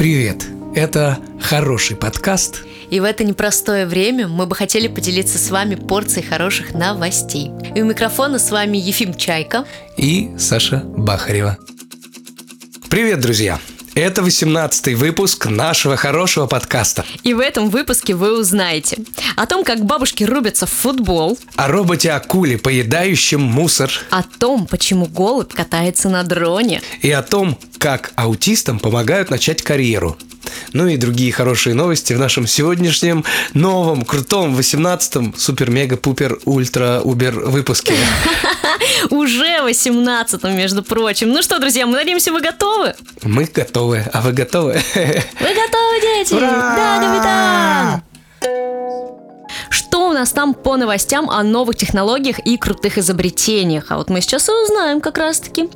Привет! Это хороший подкаст. И в это непростое время мы бы хотели поделиться с вами порцией хороших новостей. И у микрофона с вами Ефим Чайка и Саша Бахарева. Привет, друзья! Это 18-й выпуск нашего хорошего подкаста. И в этом выпуске вы узнаете о том, как бабушки рубятся в футбол, о роботе-акуле, поедающем мусор, о том, почему голубь катается на дроне, и о том, как аутистам помогают начать карьеру. Ну и другие хорошие новости в нашем сегодняшнем новом, крутом, 18-м супер-мега-пупер-ультра-убер выпуске. Уже 18 между прочим. Ну что, друзья, мы надеемся, вы готовы? Мы готовы. А вы готовы? Вы готовы, дети? Ура! Да, капитан! Нас там по новостям о новых технологиях и крутых изобретениях? А вот мы сейчас и узнаем как раз-таки.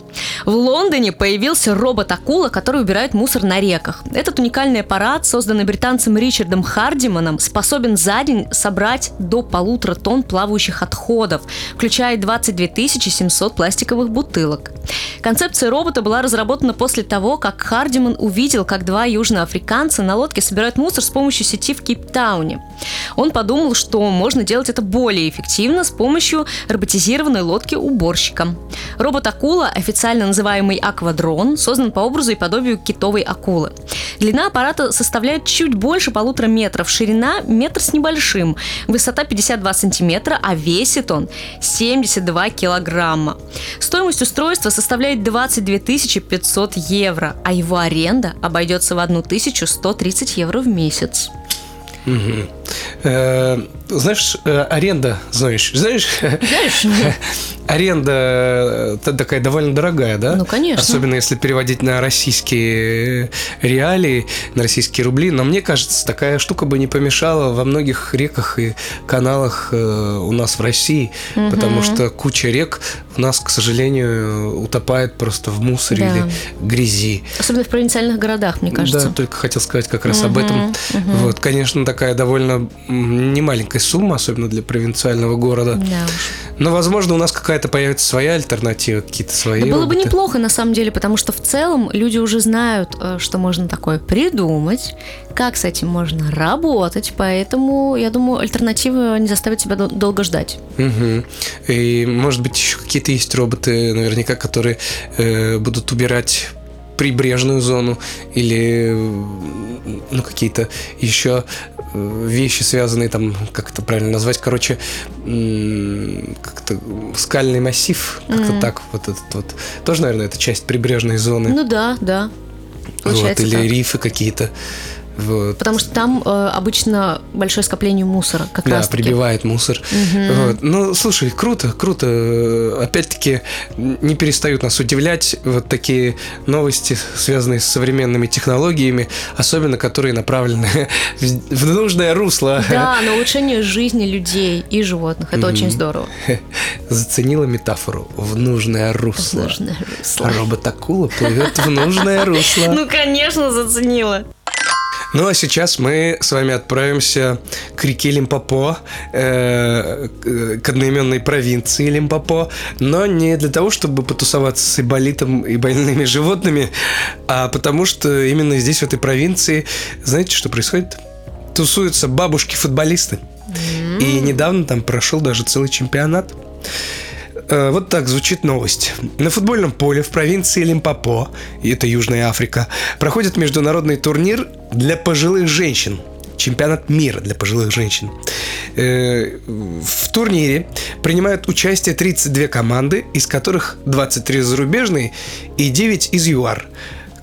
В Лондоне появился робот-акула, который убирает мусор на реках. Этот уникальный аппарат, созданный британцем Ричардом Хардиманом, способен за день собрать до полутора тонн плавающих отходов, включая 22 700 пластиковых бутылок. Концепция робота была разработана после того, как Хардиман увидел, как два южноафриканца на лодке собирают мусор с помощью сети в Кейптауне. Он подумал, что можно делать это более эффективно с помощью роботизированной лодки уборщика. Робот-акула, официально называемый аквадрон, создан по образу и подобию китовой акулы. Длина аппарата составляет чуть больше полутора метров, ширина метр с небольшим, высота 52 сантиметра, а весит он 72 килограмма. Стоимость устройства составляет 22 500 евро, а его аренда обойдется в 1130 евро в месяц. Угу. Э, знаешь, э, аренда, знаешь, знаешь, Знаешь? аренда э, такая довольно дорогая, да? Ну, конечно. Особенно если переводить на российские реалии, на российские рубли. Но мне кажется, такая штука бы не помешала во многих реках и каналах у нас в России, потому что куча рек у нас, к сожалению, утопает просто в мусоре Да. или грязи. Особенно в провинциальных городах, мне кажется. Да, только хотел сказать как раз об этом. Вот, конечно, такая довольно м, немаленькая сумма, особенно для провинциального города. Да уж. Но, возможно, у нас какая-то появится своя альтернатива, какие-то свои. Да было бы неплохо на самом деле, потому что в целом люди уже знают, э, что можно такое придумать, как с этим можно работать, поэтому я думаю, альтернатива не заставит себя дол- долго ждать. Мгм. И, может быть, еще какие-то есть роботы, наверняка, которые э, будут убирать прибрежную зону или ну, какие-то еще вещи, связанные там, как это правильно назвать, короче, как-то скальный массив, как-то Мгм. так вот этот вот. Тоже, наверное, это часть прибрежной зоны. Ну да, да. вот, или так. рифы какие-то. Вот. Потому что там э, обычно большое скопление мусора, как Да, раз таки. прибивает мусор. Вот. Ну, слушай, круто, круто. Э, Опять-таки, не перестают нас удивлять вот такие новости, связанные с современными технологиями, особенно которые направлены в в нужное русло. Да, на улучшение жизни людей и животных. Это очень здорово. Заценила метафору в нужное русло. Нужное русло. Робот-акула плывет в нужное русло. Ну, конечно, заценила. Ну а сейчас мы с вами отправимся к реке Лимпопо, э, к к одноименной провинции Лимпопо, но не для того, чтобы потусоваться с иболитом и больными животными, а потому что именно здесь, в этой провинции, знаете, что происходит? Тусуются бабушки-футболисты. И недавно там прошел даже целый чемпионат. Э, Вот так звучит новость. На футбольном поле в провинции Лимпопо, это Южная Африка, проходит международный турнир для пожилых женщин. Чемпионат мира для пожилых женщин. Э, В турнире принимают участие 32 команды, из которых 23 зарубежные и 9 из ЮАР.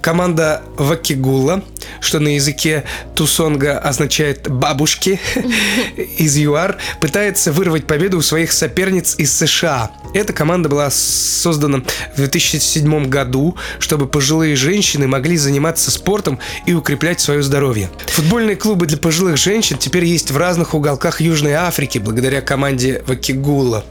Команда Вакигула, что на языке Тусонга означает «бабушки», из ЮАР, пытается вырвать победу у своих соперниц из США. Эта команда была создана в 2007 году, чтобы пожилые женщины могли заниматься спортом и укреплять свое здоровье. Футбольные клубы для пожилых женщин теперь есть в разных уголках Южной Африки благодаря команде Вакигула.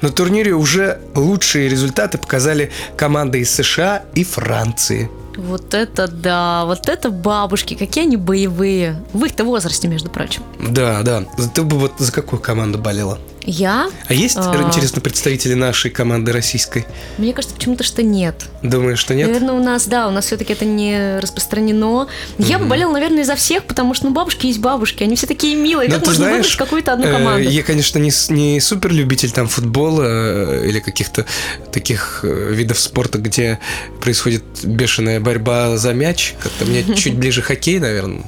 На турнире уже лучшие результаты показали команды из США и Франции. Вот это да, вот это бабушки, какие они боевые. В их-то возрасте, между прочим. Да, да. Ты бы вот за какую команду болела? Я? А есть, А. интересно, представители нашей команды российской? Мне кажется, почему-то, что нет. Думаешь, что нет? Наверное, у нас, да, у нас все-таки это не распространено. Я бы болела, наверное, изо всех, потому что, ну, бабушки есть бабушки, они все такие милые. Ну, как можно знаешь, выбрать какую-то одну э, команду? Я, конечно, не, не супер любитель там футбола э, или каких-то таких э, видов спорта, где происходит бешеная борьба за мяч. Как-то мне чуть ближе хоккей, наверное.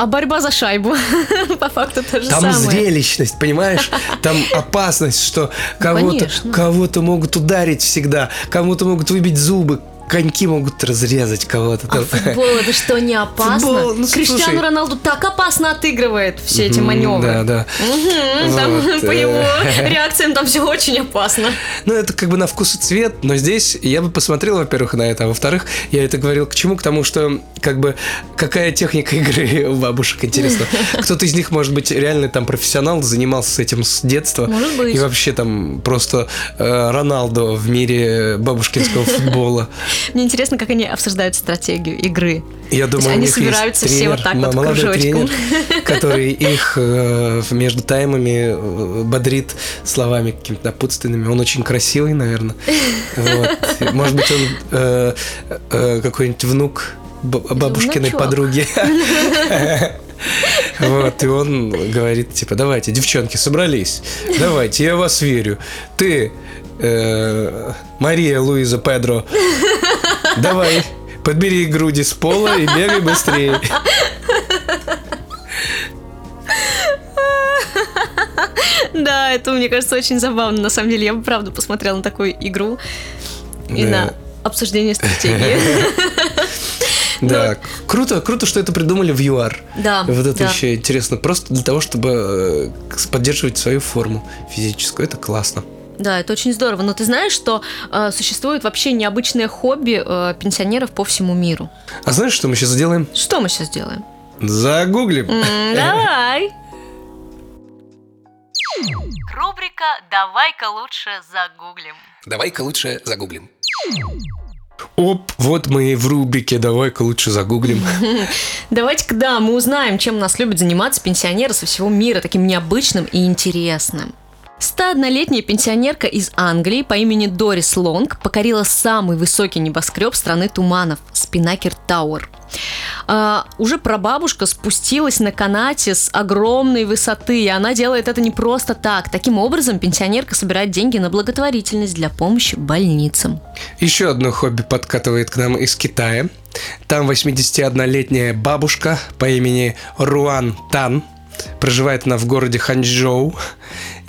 А борьба за шайбу, по факту то же Там самое. зрелищность, понимаешь? Там опасность, что кого-то кого-то могут ударить всегда, кому-то могут выбить зубы, коньки могут разрезать кого-то. А футбол это что, не опасно? Футбол, ну, Криштиану слушай. Роналду так опасно отыгрывает все эти маневры. Да, да. Мгм, там Вот, по э. его реакциям там все очень опасно. Ну, это как бы на вкус и цвет, но здесь я бы посмотрел, во-первых, на это, а во-вторых, я это говорил к чему? К тому, что как бы какая техника игры у бабушек, интересно. Кто-то из них, может быть, реально там профессионал, занимался этим с детства. Может быть. И вообще там просто э, Роналдо в мире бабушкинского футбола. Мне интересно, как они обсуждают стратегию игры. Я есть думаю, они собираются есть все вот так вот молодой кружочком. тренер, который их э, между таймами э, бодрит словами какими-то напутственными. Он очень красивый, наверное. Вот. Может быть, он э, э, какой-нибудь внук бабушкиной Внучок. подруги. Вот, и он говорит, типа, давайте, девчонки, собрались, давайте, я вас верю. Ты, Мария Луиза Педро, давай, подбери груди с пола и бегай быстрее. Да, это, мне кажется, очень забавно. На самом деле, я бы правда посмотрела на такую игру и Да. на обсуждение стратегии. Да, круто, круто, что это придумали в ЮАР. Да, Вот это еще интересно, просто для того, чтобы э, поддерживать свою форму физическую. Это классно. Да, это очень здорово. Но ты знаешь, что э, существует вообще необычное хобби э, пенсионеров по всему миру. А знаешь, что мы сейчас сделаем? Что мы сейчас делаем? Загуглим. М, Давай. Рубрика «Давай-ка лучше загуглим». Давай-ка лучше загуглим. Оп, вот мы и в рубрике «Давай-ка лучше загуглим». Давайте-ка, да, мы узнаем, чем у нас любят заниматься пенсионеры со всего мира, таким необычным и интересным. 101-летняя пенсионерка из Англии по имени Дорис Лонг покорила самый высокий небоскреб страны туманов – Спинакер Тауэр. А, уже прабабушка спустилась на канате с огромной высоты, и она делает это не просто так. Таким образом, пенсионерка собирает деньги на благотворительность для помощи больницам. Еще одно хобби подкатывает к нам из Китая. Там 81-летняя бабушка по имени Руан Тан. Проживает она в городе Ханчжоу.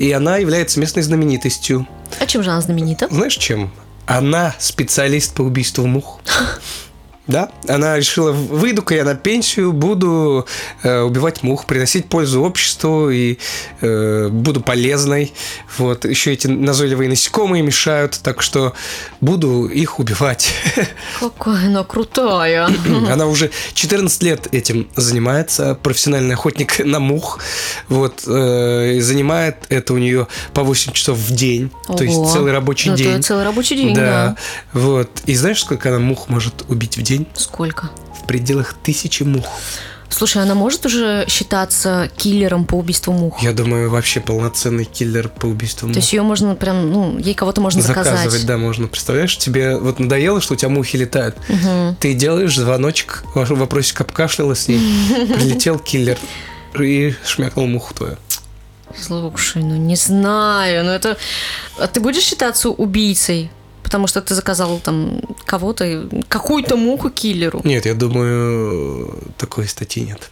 И она является местной знаменитостью. А чем же она знаменита? Знаешь чем? Она специалист по убийству мух. Да, она решила, выйду-ка я на пенсию, буду э, убивать мух, приносить пользу обществу и э, буду полезной. Вот, еще эти назойливые насекомые мешают, так что буду их убивать. Какая она крутая. Она уже 14 лет этим занимается, профессиональный охотник на мух. Вот, э, занимает это у нее по 8 часов в день, то есть Ого. целый рабочий Ну, день. целый рабочий день, да. Вот. И знаешь, сколько она мух может убить в день? Сколько? В пределах тысячи мух. Слушай, она может уже считаться киллером по убийству мух? Я думаю, вообще полноценный киллер по убийству мух. То есть ее можно прям, ну, ей кого-то можно Заказывать, заказать. да, можно. Представляешь, тебе вот надоело, что у тебя мухи летают. Мгм. Ты делаешь звоночек, вопросик обкашляла с ней, прилетел киллер и шмякнул муху твою. Слушай, ну не знаю, ну это... А ты будешь считаться убийцей? Потому что ты заказал там кого-то, какую-то муху киллеру. Нет, я думаю, такой статьи нет.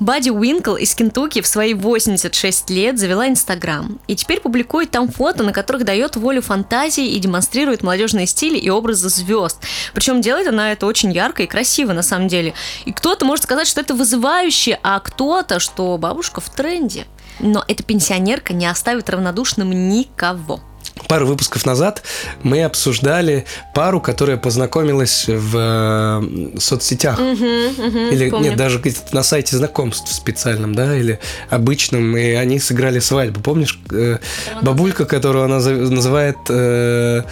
Бадди Уинкл из Кентукки в свои 86 лет завела Инстаграм. И теперь публикует там фото, на которых дает волю фантазии и демонстрирует молодежные стили и образы звезд. Причем делает она это очень ярко и красиво на самом деле. И кто-то может сказать, что это вызывающе, а кто-то, что бабушка в тренде. Но эта пенсионерка не оставит равнодушным никого. Пару выпусков назад мы обсуждали пару, которая познакомилась в э, соцсетях. Или помню. нет, даже на сайте знакомств специальном, да, или обычном, и они сыграли свадьбу. Помнишь, э, бабулька, которую она называет э,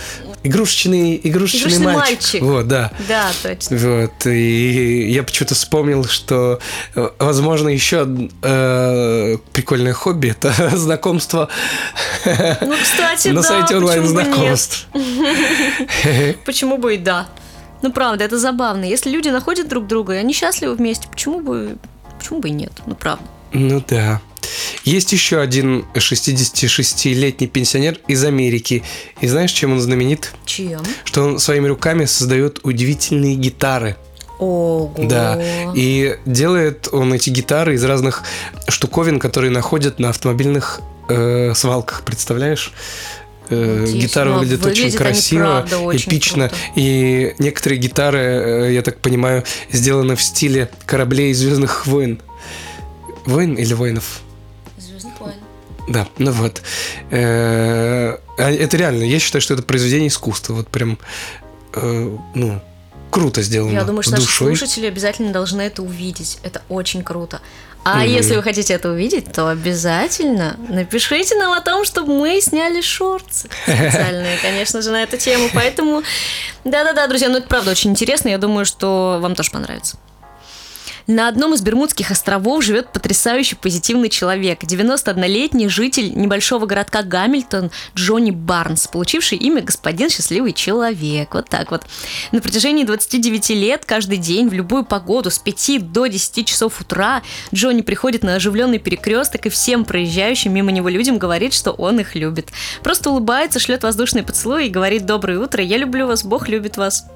игрушечный, игрушечный, Игрушечный мальчик. мальчик. Вот, да. Да, точно. Вот, и я почему-то вспомнил, что, э, возможно, еще э, прикольное хобби это знакомство Ну, кстати, на да, сайте онлайн-знакомств. Почему бы и да? Ну, правда, это забавно. Если люди находят друг друга, и они счастливы вместе, почему бы, почему бы и нет? Ну, правда. Ну да. Есть еще один 66-летний пенсионер из Америки. И знаешь, чем он знаменит? Чем? Что он своими руками создает удивительные гитары. Ого. Да. И делает он эти гитары из разных штуковин, которые находят на автомобильных э, свалках. Представляешь? Э. Гитара Но выглядит очень красиво, правда, очень эпично. круто. И некоторые гитары, э, я так понимаю, сделаны в стиле кораблей Звездных войн. Войн или воинов? Да, ну вот. Э, а Это реально, я считаю, что это произведение искусства. Вот прям, э, ну, круто сделано. Я думаю, что наши слушатели обязательно должны это увидеть. Это очень круто. А Мгм. если вы хотите это увидеть, то обязательно напишите нам о том, чтобы мы сняли шорты специальные, конечно же, на эту тему. Поэтому, да-да-да, друзья, ну это правда очень интересно. Я думаю, что вам тоже понравится. На одном из Бермудских островов живет потрясающий позитивный человек, 91-летний житель небольшого городка Гамильтон Джонни Барнс, получивший имя «Господин счастливый человек». Вот так вот. На протяжении 29 лет каждый день в любую погоду с 5 до 10 часов утра Джонни приходит на оживленный перекресток и всем проезжающим мимо него людям говорит, что он их любит. Просто улыбается, шлет воздушный поцелуй и говорит «Доброе утро, я люблю вас, Бог любит вас».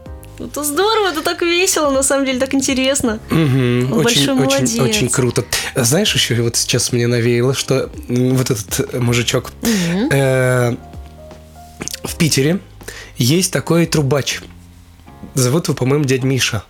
Это здорово, это так весело, на самом деле, так интересно. Мгм, Он очень, очень, очень круто. Знаешь, еще вот сейчас мне навеяло, что вот этот мужичок Мгм. э, в Питере есть такой трубач. Зовут его, по-моему, дядь Миша.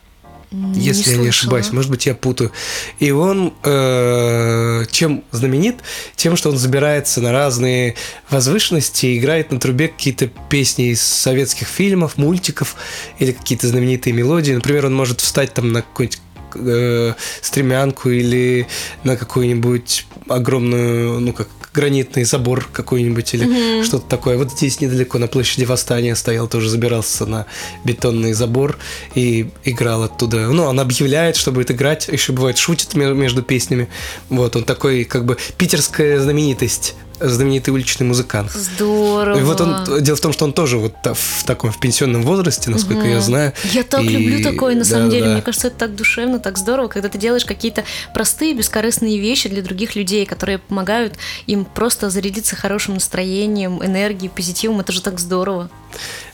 Если я не ошибаюсь, может быть, я путаю. И он э, чем знаменит? Тем, что он забирается на разные возвышенности играет на трубе какие-то песни из советских фильмов, мультиков или какие-то знаменитые мелодии. Например, он может встать там на какую-нибудь э, стремянку или на какую-нибудь огромную, ну как гранитный забор какой-нибудь или что-то такое. Вот здесь недалеко на площади Восстания стоял, тоже забирался на бетонный забор и играл оттуда. Ну, он объявляет, что будет играть, еще бывает шутит ме- между песнями. Вот, он такой как бы питерская знаменитость, знаменитый уличный музыкант. Здорово. И вот он, дело в том, что он тоже вот в таком в пенсионном возрасте, насколько я знаю. Я так И- люблю такое, на самом да, деле. да. Мне кажется, это так душевно, так здорово, когда ты делаешь какие-то простые, бескорыстные вещи для других людей, которые помогают им просто зарядиться хорошим настроением, энергией, позитивом. Это же так здорово.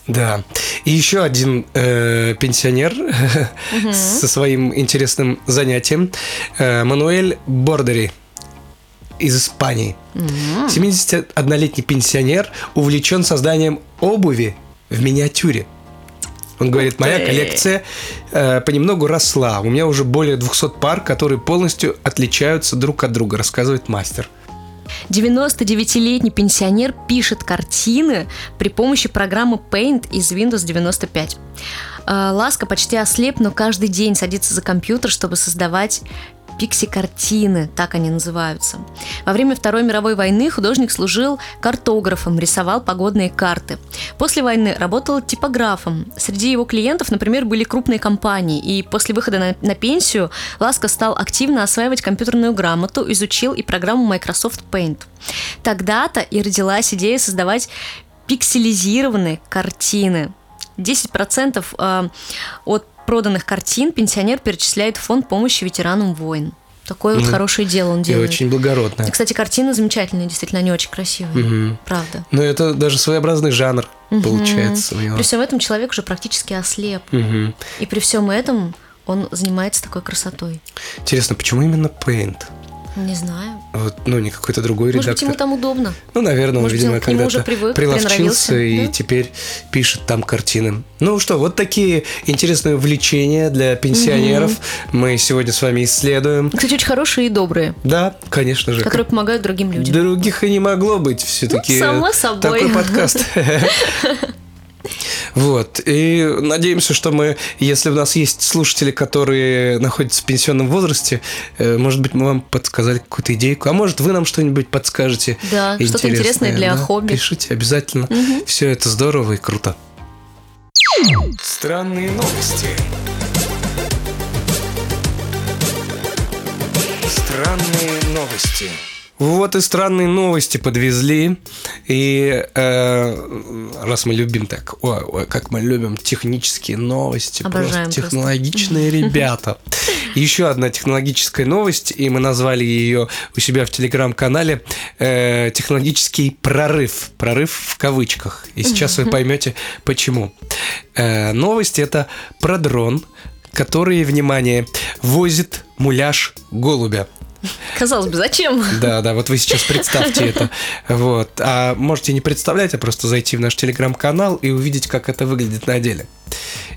Да. И еще один э, пенсионер со своим интересным занятием. Э, Мануэль Бордери из Испании. 71-летний пенсионер увлечен созданием обуви в миниатюре. Он говорит, моя коллекция э, понемногу росла. У меня уже более 200 пар, которые полностью отличаются друг от друга, рассказывает мастер. 99-летний пенсионер пишет картины при помощи программы Paint из Windows 95. А, Ласка почти ослеп, но каждый день садится за компьютер, чтобы создавать пикси-картины, так они называются. Во время Второй мировой войны художник служил картографом, рисовал погодные карты. После войны работал типографом. Среди его клиентов, например, были крупные компании. И после выхода на, на пенсию Ласка стал активно осваивать компьютерную грамоту, изучил и программу Microsoft Paint. Тогда-то и родилась идея создавать пикселизированные картины. 10% э, от проданных картин пенсионер перечисляет в фонд помощи ветеранам войн. Такое вот Ну, хорошее дело он И делает. очень благородно. И, Кстати, картины замечательные, действительно, они очень красивые. Мгм. Правда. Но это даже своеобразный жанр получается у него. При всем этом человек уже практически ослеп. Мгм. И при всем этом он занимается такой красотой. Интересно, почему именно Paint? Не знаю. Вот, ну, не какой-то другой Может быть, редактор. ему там удобно. Ну, наверное, может видимо, он нему когда-то привык, приловчился и да? теперь пишет там картины. Ну что, вот такие интересные увлечения для пенсионеров мы сегодня с вами исследуем. Кстати, очень хорошие и добрые, Да, конечно же. которые помогают другим людям. Других и не могло быть все-таки. Ну, само собой. Такой подкаст. Вот. И надеемся, что мы, если у нас есть слушатели, которые находятся в пенсионном возрасте, э, может быть, мы вам подсказали какую-то идейку, а может, вы нам что-нибудь подскажете. Да, что-то интересное для хобби. Пишите обязательно. Все это здорово и круто. Странные новости. Странные новости. Вот и странные новости подвезли. И э, раз мы любим так, ой, ой, как мы любим технические новости, Обожаем просто технологичные ребята. Еще одна технологическая новость, и мы назвали ее у себя в телеграм-канале э, технологический прорыв. Прорыв в кавычках. И сейчас вы поймете, почему. Э, новость это про дрон, который, внимание, возит муляж голубя. Казалось бы, зачем? Да, да, вот вы сейчас представьте это. Вот. А можете не представлять, а просто зайти в наш телеграм-канал и увидеть, как это выглядит на деле.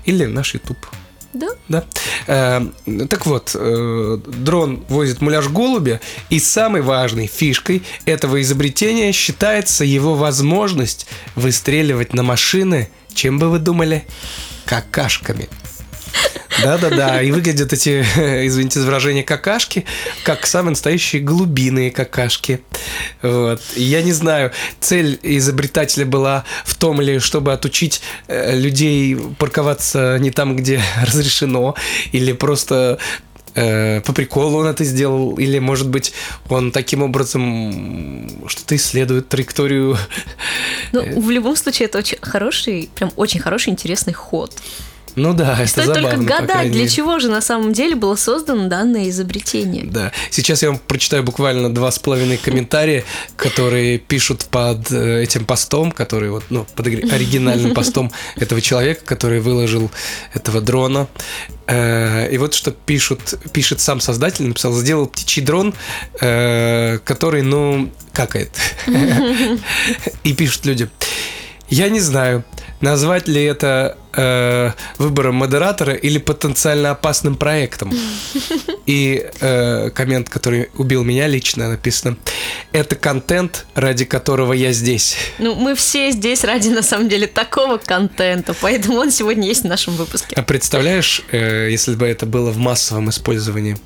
Или наш YouTube. Да? Да. Э, так вот, э, дрон возит муляж голубя, и самой важной фишкой этого изобретения считается его возможность выстреливать на машины, чем бы вы думали, какашками. Да-да-да, и выглядят эти, извините за выражение, какашки, как самые настоящие глубинные какашки. Вот. Я не знаю, цель изобретателя была в том ли, чтобы отучить э, людей парковаться не там, где разрешено, или просто э, по приколу он это сделал, или, может быть, он таким образом что-то исследует траекторию. Ну, в любом случае, это очень хороший, прям очень хороший, интересный ход. Ну да, это Стоит забавно, только гадать, для чего же на самом деле было создано данное изобретение. Да. Сейчас я вам прочитаю буквально два с половиной комментария, которые пишут под э, этим постом, который вот, ну, под ори- оригинальным постом этого человека, который выложил этого дрона. Э, И вот что пишут, пишет сам создатель, написал, сделал птичий дрон, э, который, ну, какает. И пишут люди, я не знаю, назвать ли это э, выбором модератора или потенциально опасным проектом. И э, коммент, который убил меня лично, написано: Это контент, ради которого я здесь. Ну, мы все здесь ради, на самом деле, такого контента, поэтому он сегодня есть в нашем выпуске. А представляешь, э, если бы это было в массовом использовании?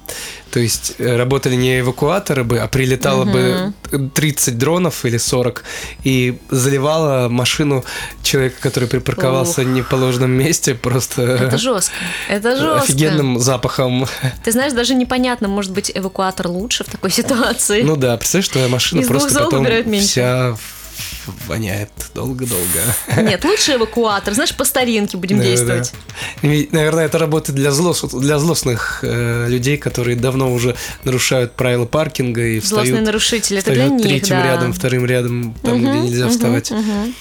То есть э, работали не эвакуаторы бы, а прилетало бы 30 дронов или 40 и заливало машину человека, который припарковался Ух. не в положенном месте, просто Это жестко. Это жестко. офигенным запахом. Ты знаешь, даже непонятно, может быть, эвакуатор лучше в такой ситуации. Ну да, представляешь, твоя машина Из просто потом вся воняет долго-долго. Нет, лучше эвакуатор. Знаешь, по старинке будем Да-да-да. действовать. И, Наверное, это работает для, злос, для злостных э, людей, которые давно уже нарушают правила паркинга и Злостные встают, нарушители, это для встают них, третьим да. рядом, вторым рядом, там, Мгм, где нельзя мгм, вставать. мгм.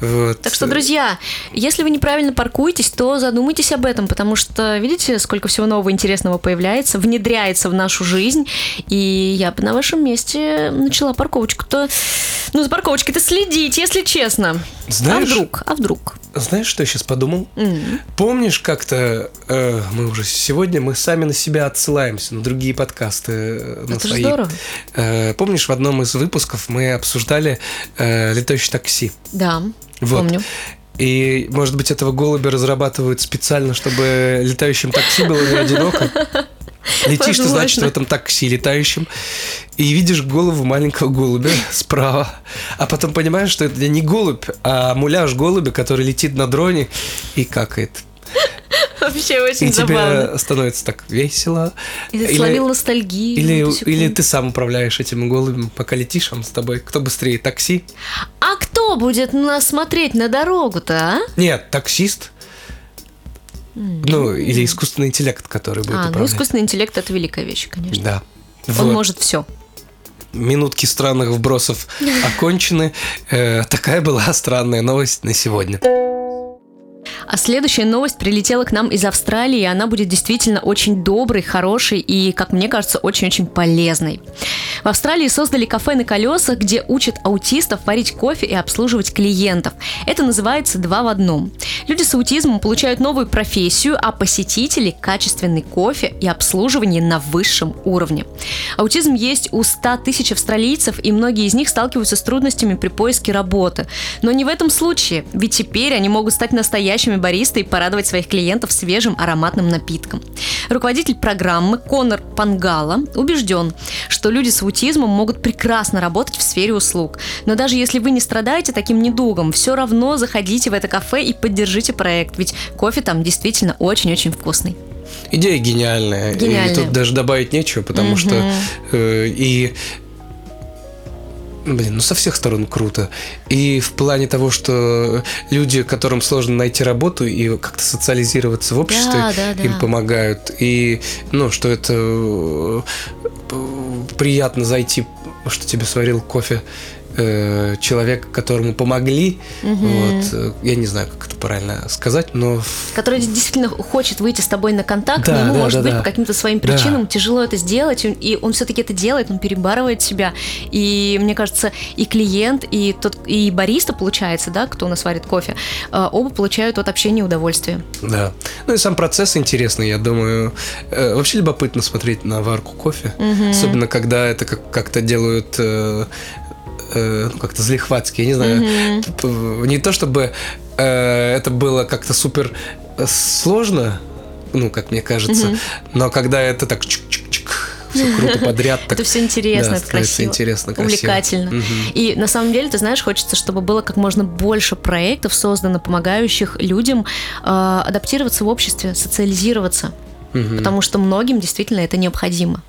Вот. Так что, друзья, если вы неправильно паркуетесь, то задумайтесь об этом, потому что, видите, сколько всего нового интересного появляется, внедряется в нашу жизнь, и я бы на вашем месте начала парковочку-то, ну, за парковочкой-то следить, если честно. Знаешь- А вдруг? А вдруг? Знаешь, что я сейчас подумал? М. Помнишь, как-то э, мы уже сегодня мы сами на себя отсылаемся на другие подкасты, э, на Это же свои. здорово. Э, помнишь, в одном из выпусков мы обсуждали э, летающее такси. Да, Вот. помню. И, может быть, этого голубя разрабатывают специально, чтобы летающим такси было не одиноко. Летишь ты, значит, в этом такси летающем, и видишь голову маленького голубя справа, а потом понимаешь, что это не голубь, а муляж голубя, который летит на дроне и какает. Вообще И очень тебе забавно. становится так весело. И ты словил ностальгию. или, или ты сам управляешь этим голубем, пока летишь, он с тобой. Кто быстрее, такси? А кто будет нас смотреть на дорогу-то, а? Нет, таксист. Ну, или искусственный интеллект, который будет А, ну управлять. искусственный интеллект это великая вещь, конечно. Да. Он Вот. может все. Минутки странных вбросов окончены. Э, такая была странная новость на сегодня. А следующая новость прилетела к нам из Австралии, и она будет действительно очень доброй, хорошей и, как мне кажется, очень-очень полезной. В Австралии создали кафе на колесах, где учат аутистов варить кофе и обслуживать клиентов. Это называется «два в одном». Люди с аутизмом получают новую профессию, а посетители – качественный кофе и обслуживание на высшем уровне. Аутизм есть у 100 тысяч австралийцев, и многие из них сталкиваются с трудностями при поиске работы. Но не в этом случае, ведь теперь они могут стать настоящими талантами бариста и порадовать своих клиентов свежим ароматным напитком. Руководитель программы Конор Пангала убежден, что люди с аутизмом могут прекрасно работать в сфере услуг. Но даже если вы не страдаете таким недугом, все равно заходите в это кафе и поддержите проект, ведь кофе там действительно очень-очень вкусный. Идея гениальная. Гениальная. И тут даже добавить нечего, потому Мгм. что э, и Блин, ну со всех сторон круто. И в плане того, что люди, которым сложно найти работу и как-то социализироваться в обществе, Да, да, да. им помогают. И, ну, что это э, приятно зайти, что тебе сварил кофе э, человек, которому помогли. Вот, э, я не знаю, как это правильно сказать, но который действительно хочет выйти с тобой на контакт, Да, но ему, да, может да, быть, да. по каким-то своим Да. причинам тяжело это сделать, и он все-таки это делает, он перебарывает себя. И мне кажется, и клиент, и тот, и бариста, получается, да, кто у нас варит кофе, э, оба получают от общения удовольствие. Да. Ну и сам процесс интересный, я думаю. Э, Вообще любопытно смотреть на варку кофе. Особенно, когда это как- как-то делают э, ну, как-то залихватски, я не знаю. П- Не то чтобы э, это было как-то супер э, сложно, ну, как мне кажется, но когда это так чик-чик-чик, все круто подряд, так это все интересно, да, это красиво. интересно, красиво. Увлекательно. Мгм. И на самом деле, ты знаешь, хочется, чтобы было как можно больше проектов создано, помогающих людям э, адаптироваться в обществе, социализироваться. Мгм. потому что многим действительно это необходимо.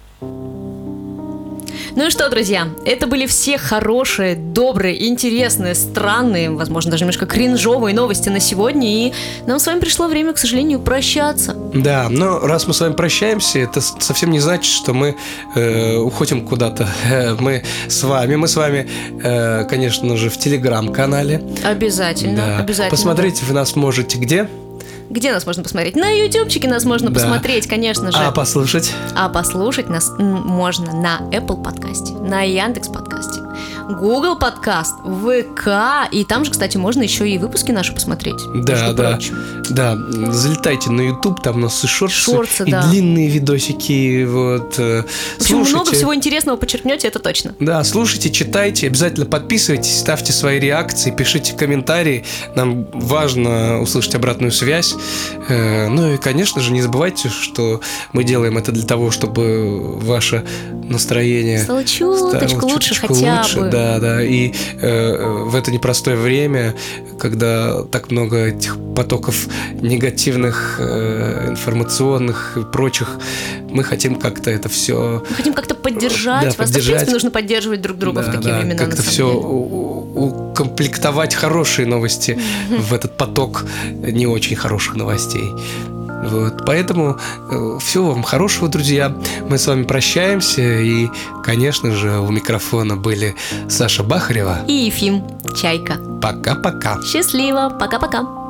Ну и что, друзья, это были все хорошие, добрые, интересные, странные, возможно, даже немножко кринжовые новости на сегодня, и нам с вами пришло время, к сожалению, прощаться. Да, но раз мы с вами прощаемся, это совсем не значит, что мы э, уходим куда-то. Э, Мы с вами, мы с вами, э, конечно же, в телеграм-канале. Обязательно, Да. обязательно. Посмотреть вы нас можете где? Где нас можно посмотреть? На ютубчике нас можно Да. посмотреть, конечно же. А послушать? А послушать нас можно на Apple подкасте, на Яндекс подкасте, Google подкаст, ВК, и там же, кстати, можно еще и выпуски наши посмотреть. Да, да. прочим. Да, залетайте на YouTube, там у нас и шорты, Шортсы, и да. длинные видосики. Вот. э, В общем, много слушайте. всего интересного почерпнете, это точно. Да, слушайте, читайте, обязательно подписывайтесь, ставьте свои реакции, пишите комментарии. Нам важно услышать обратную связь. Э, Ну и, конечно же, не забывайте, что мы делаем это для того, чтобы ваше настроение Стало чуточку стало лучше хотя лучше, бы. Да, да. И э, в это непростое время, когда так много этих потоков негативных, э, информационных и прочих, мы хотим как-то это все Мы хотим как-то поддержать Да, вас. Так, В поддержать. принципе, нужно поддерживать друг друга в Да, такие да, времена. на Как-то все укомплектовать хорошие новости в этот поток не очень хороших новостей. Вот, поэтому всего вам хорошего, друзья. Мы с вами прощаемся. И, конечно же, у микрофона были Саша Бахарева. И Ефим, Чайка. Пока-пока. Счастливо. Пока-пока.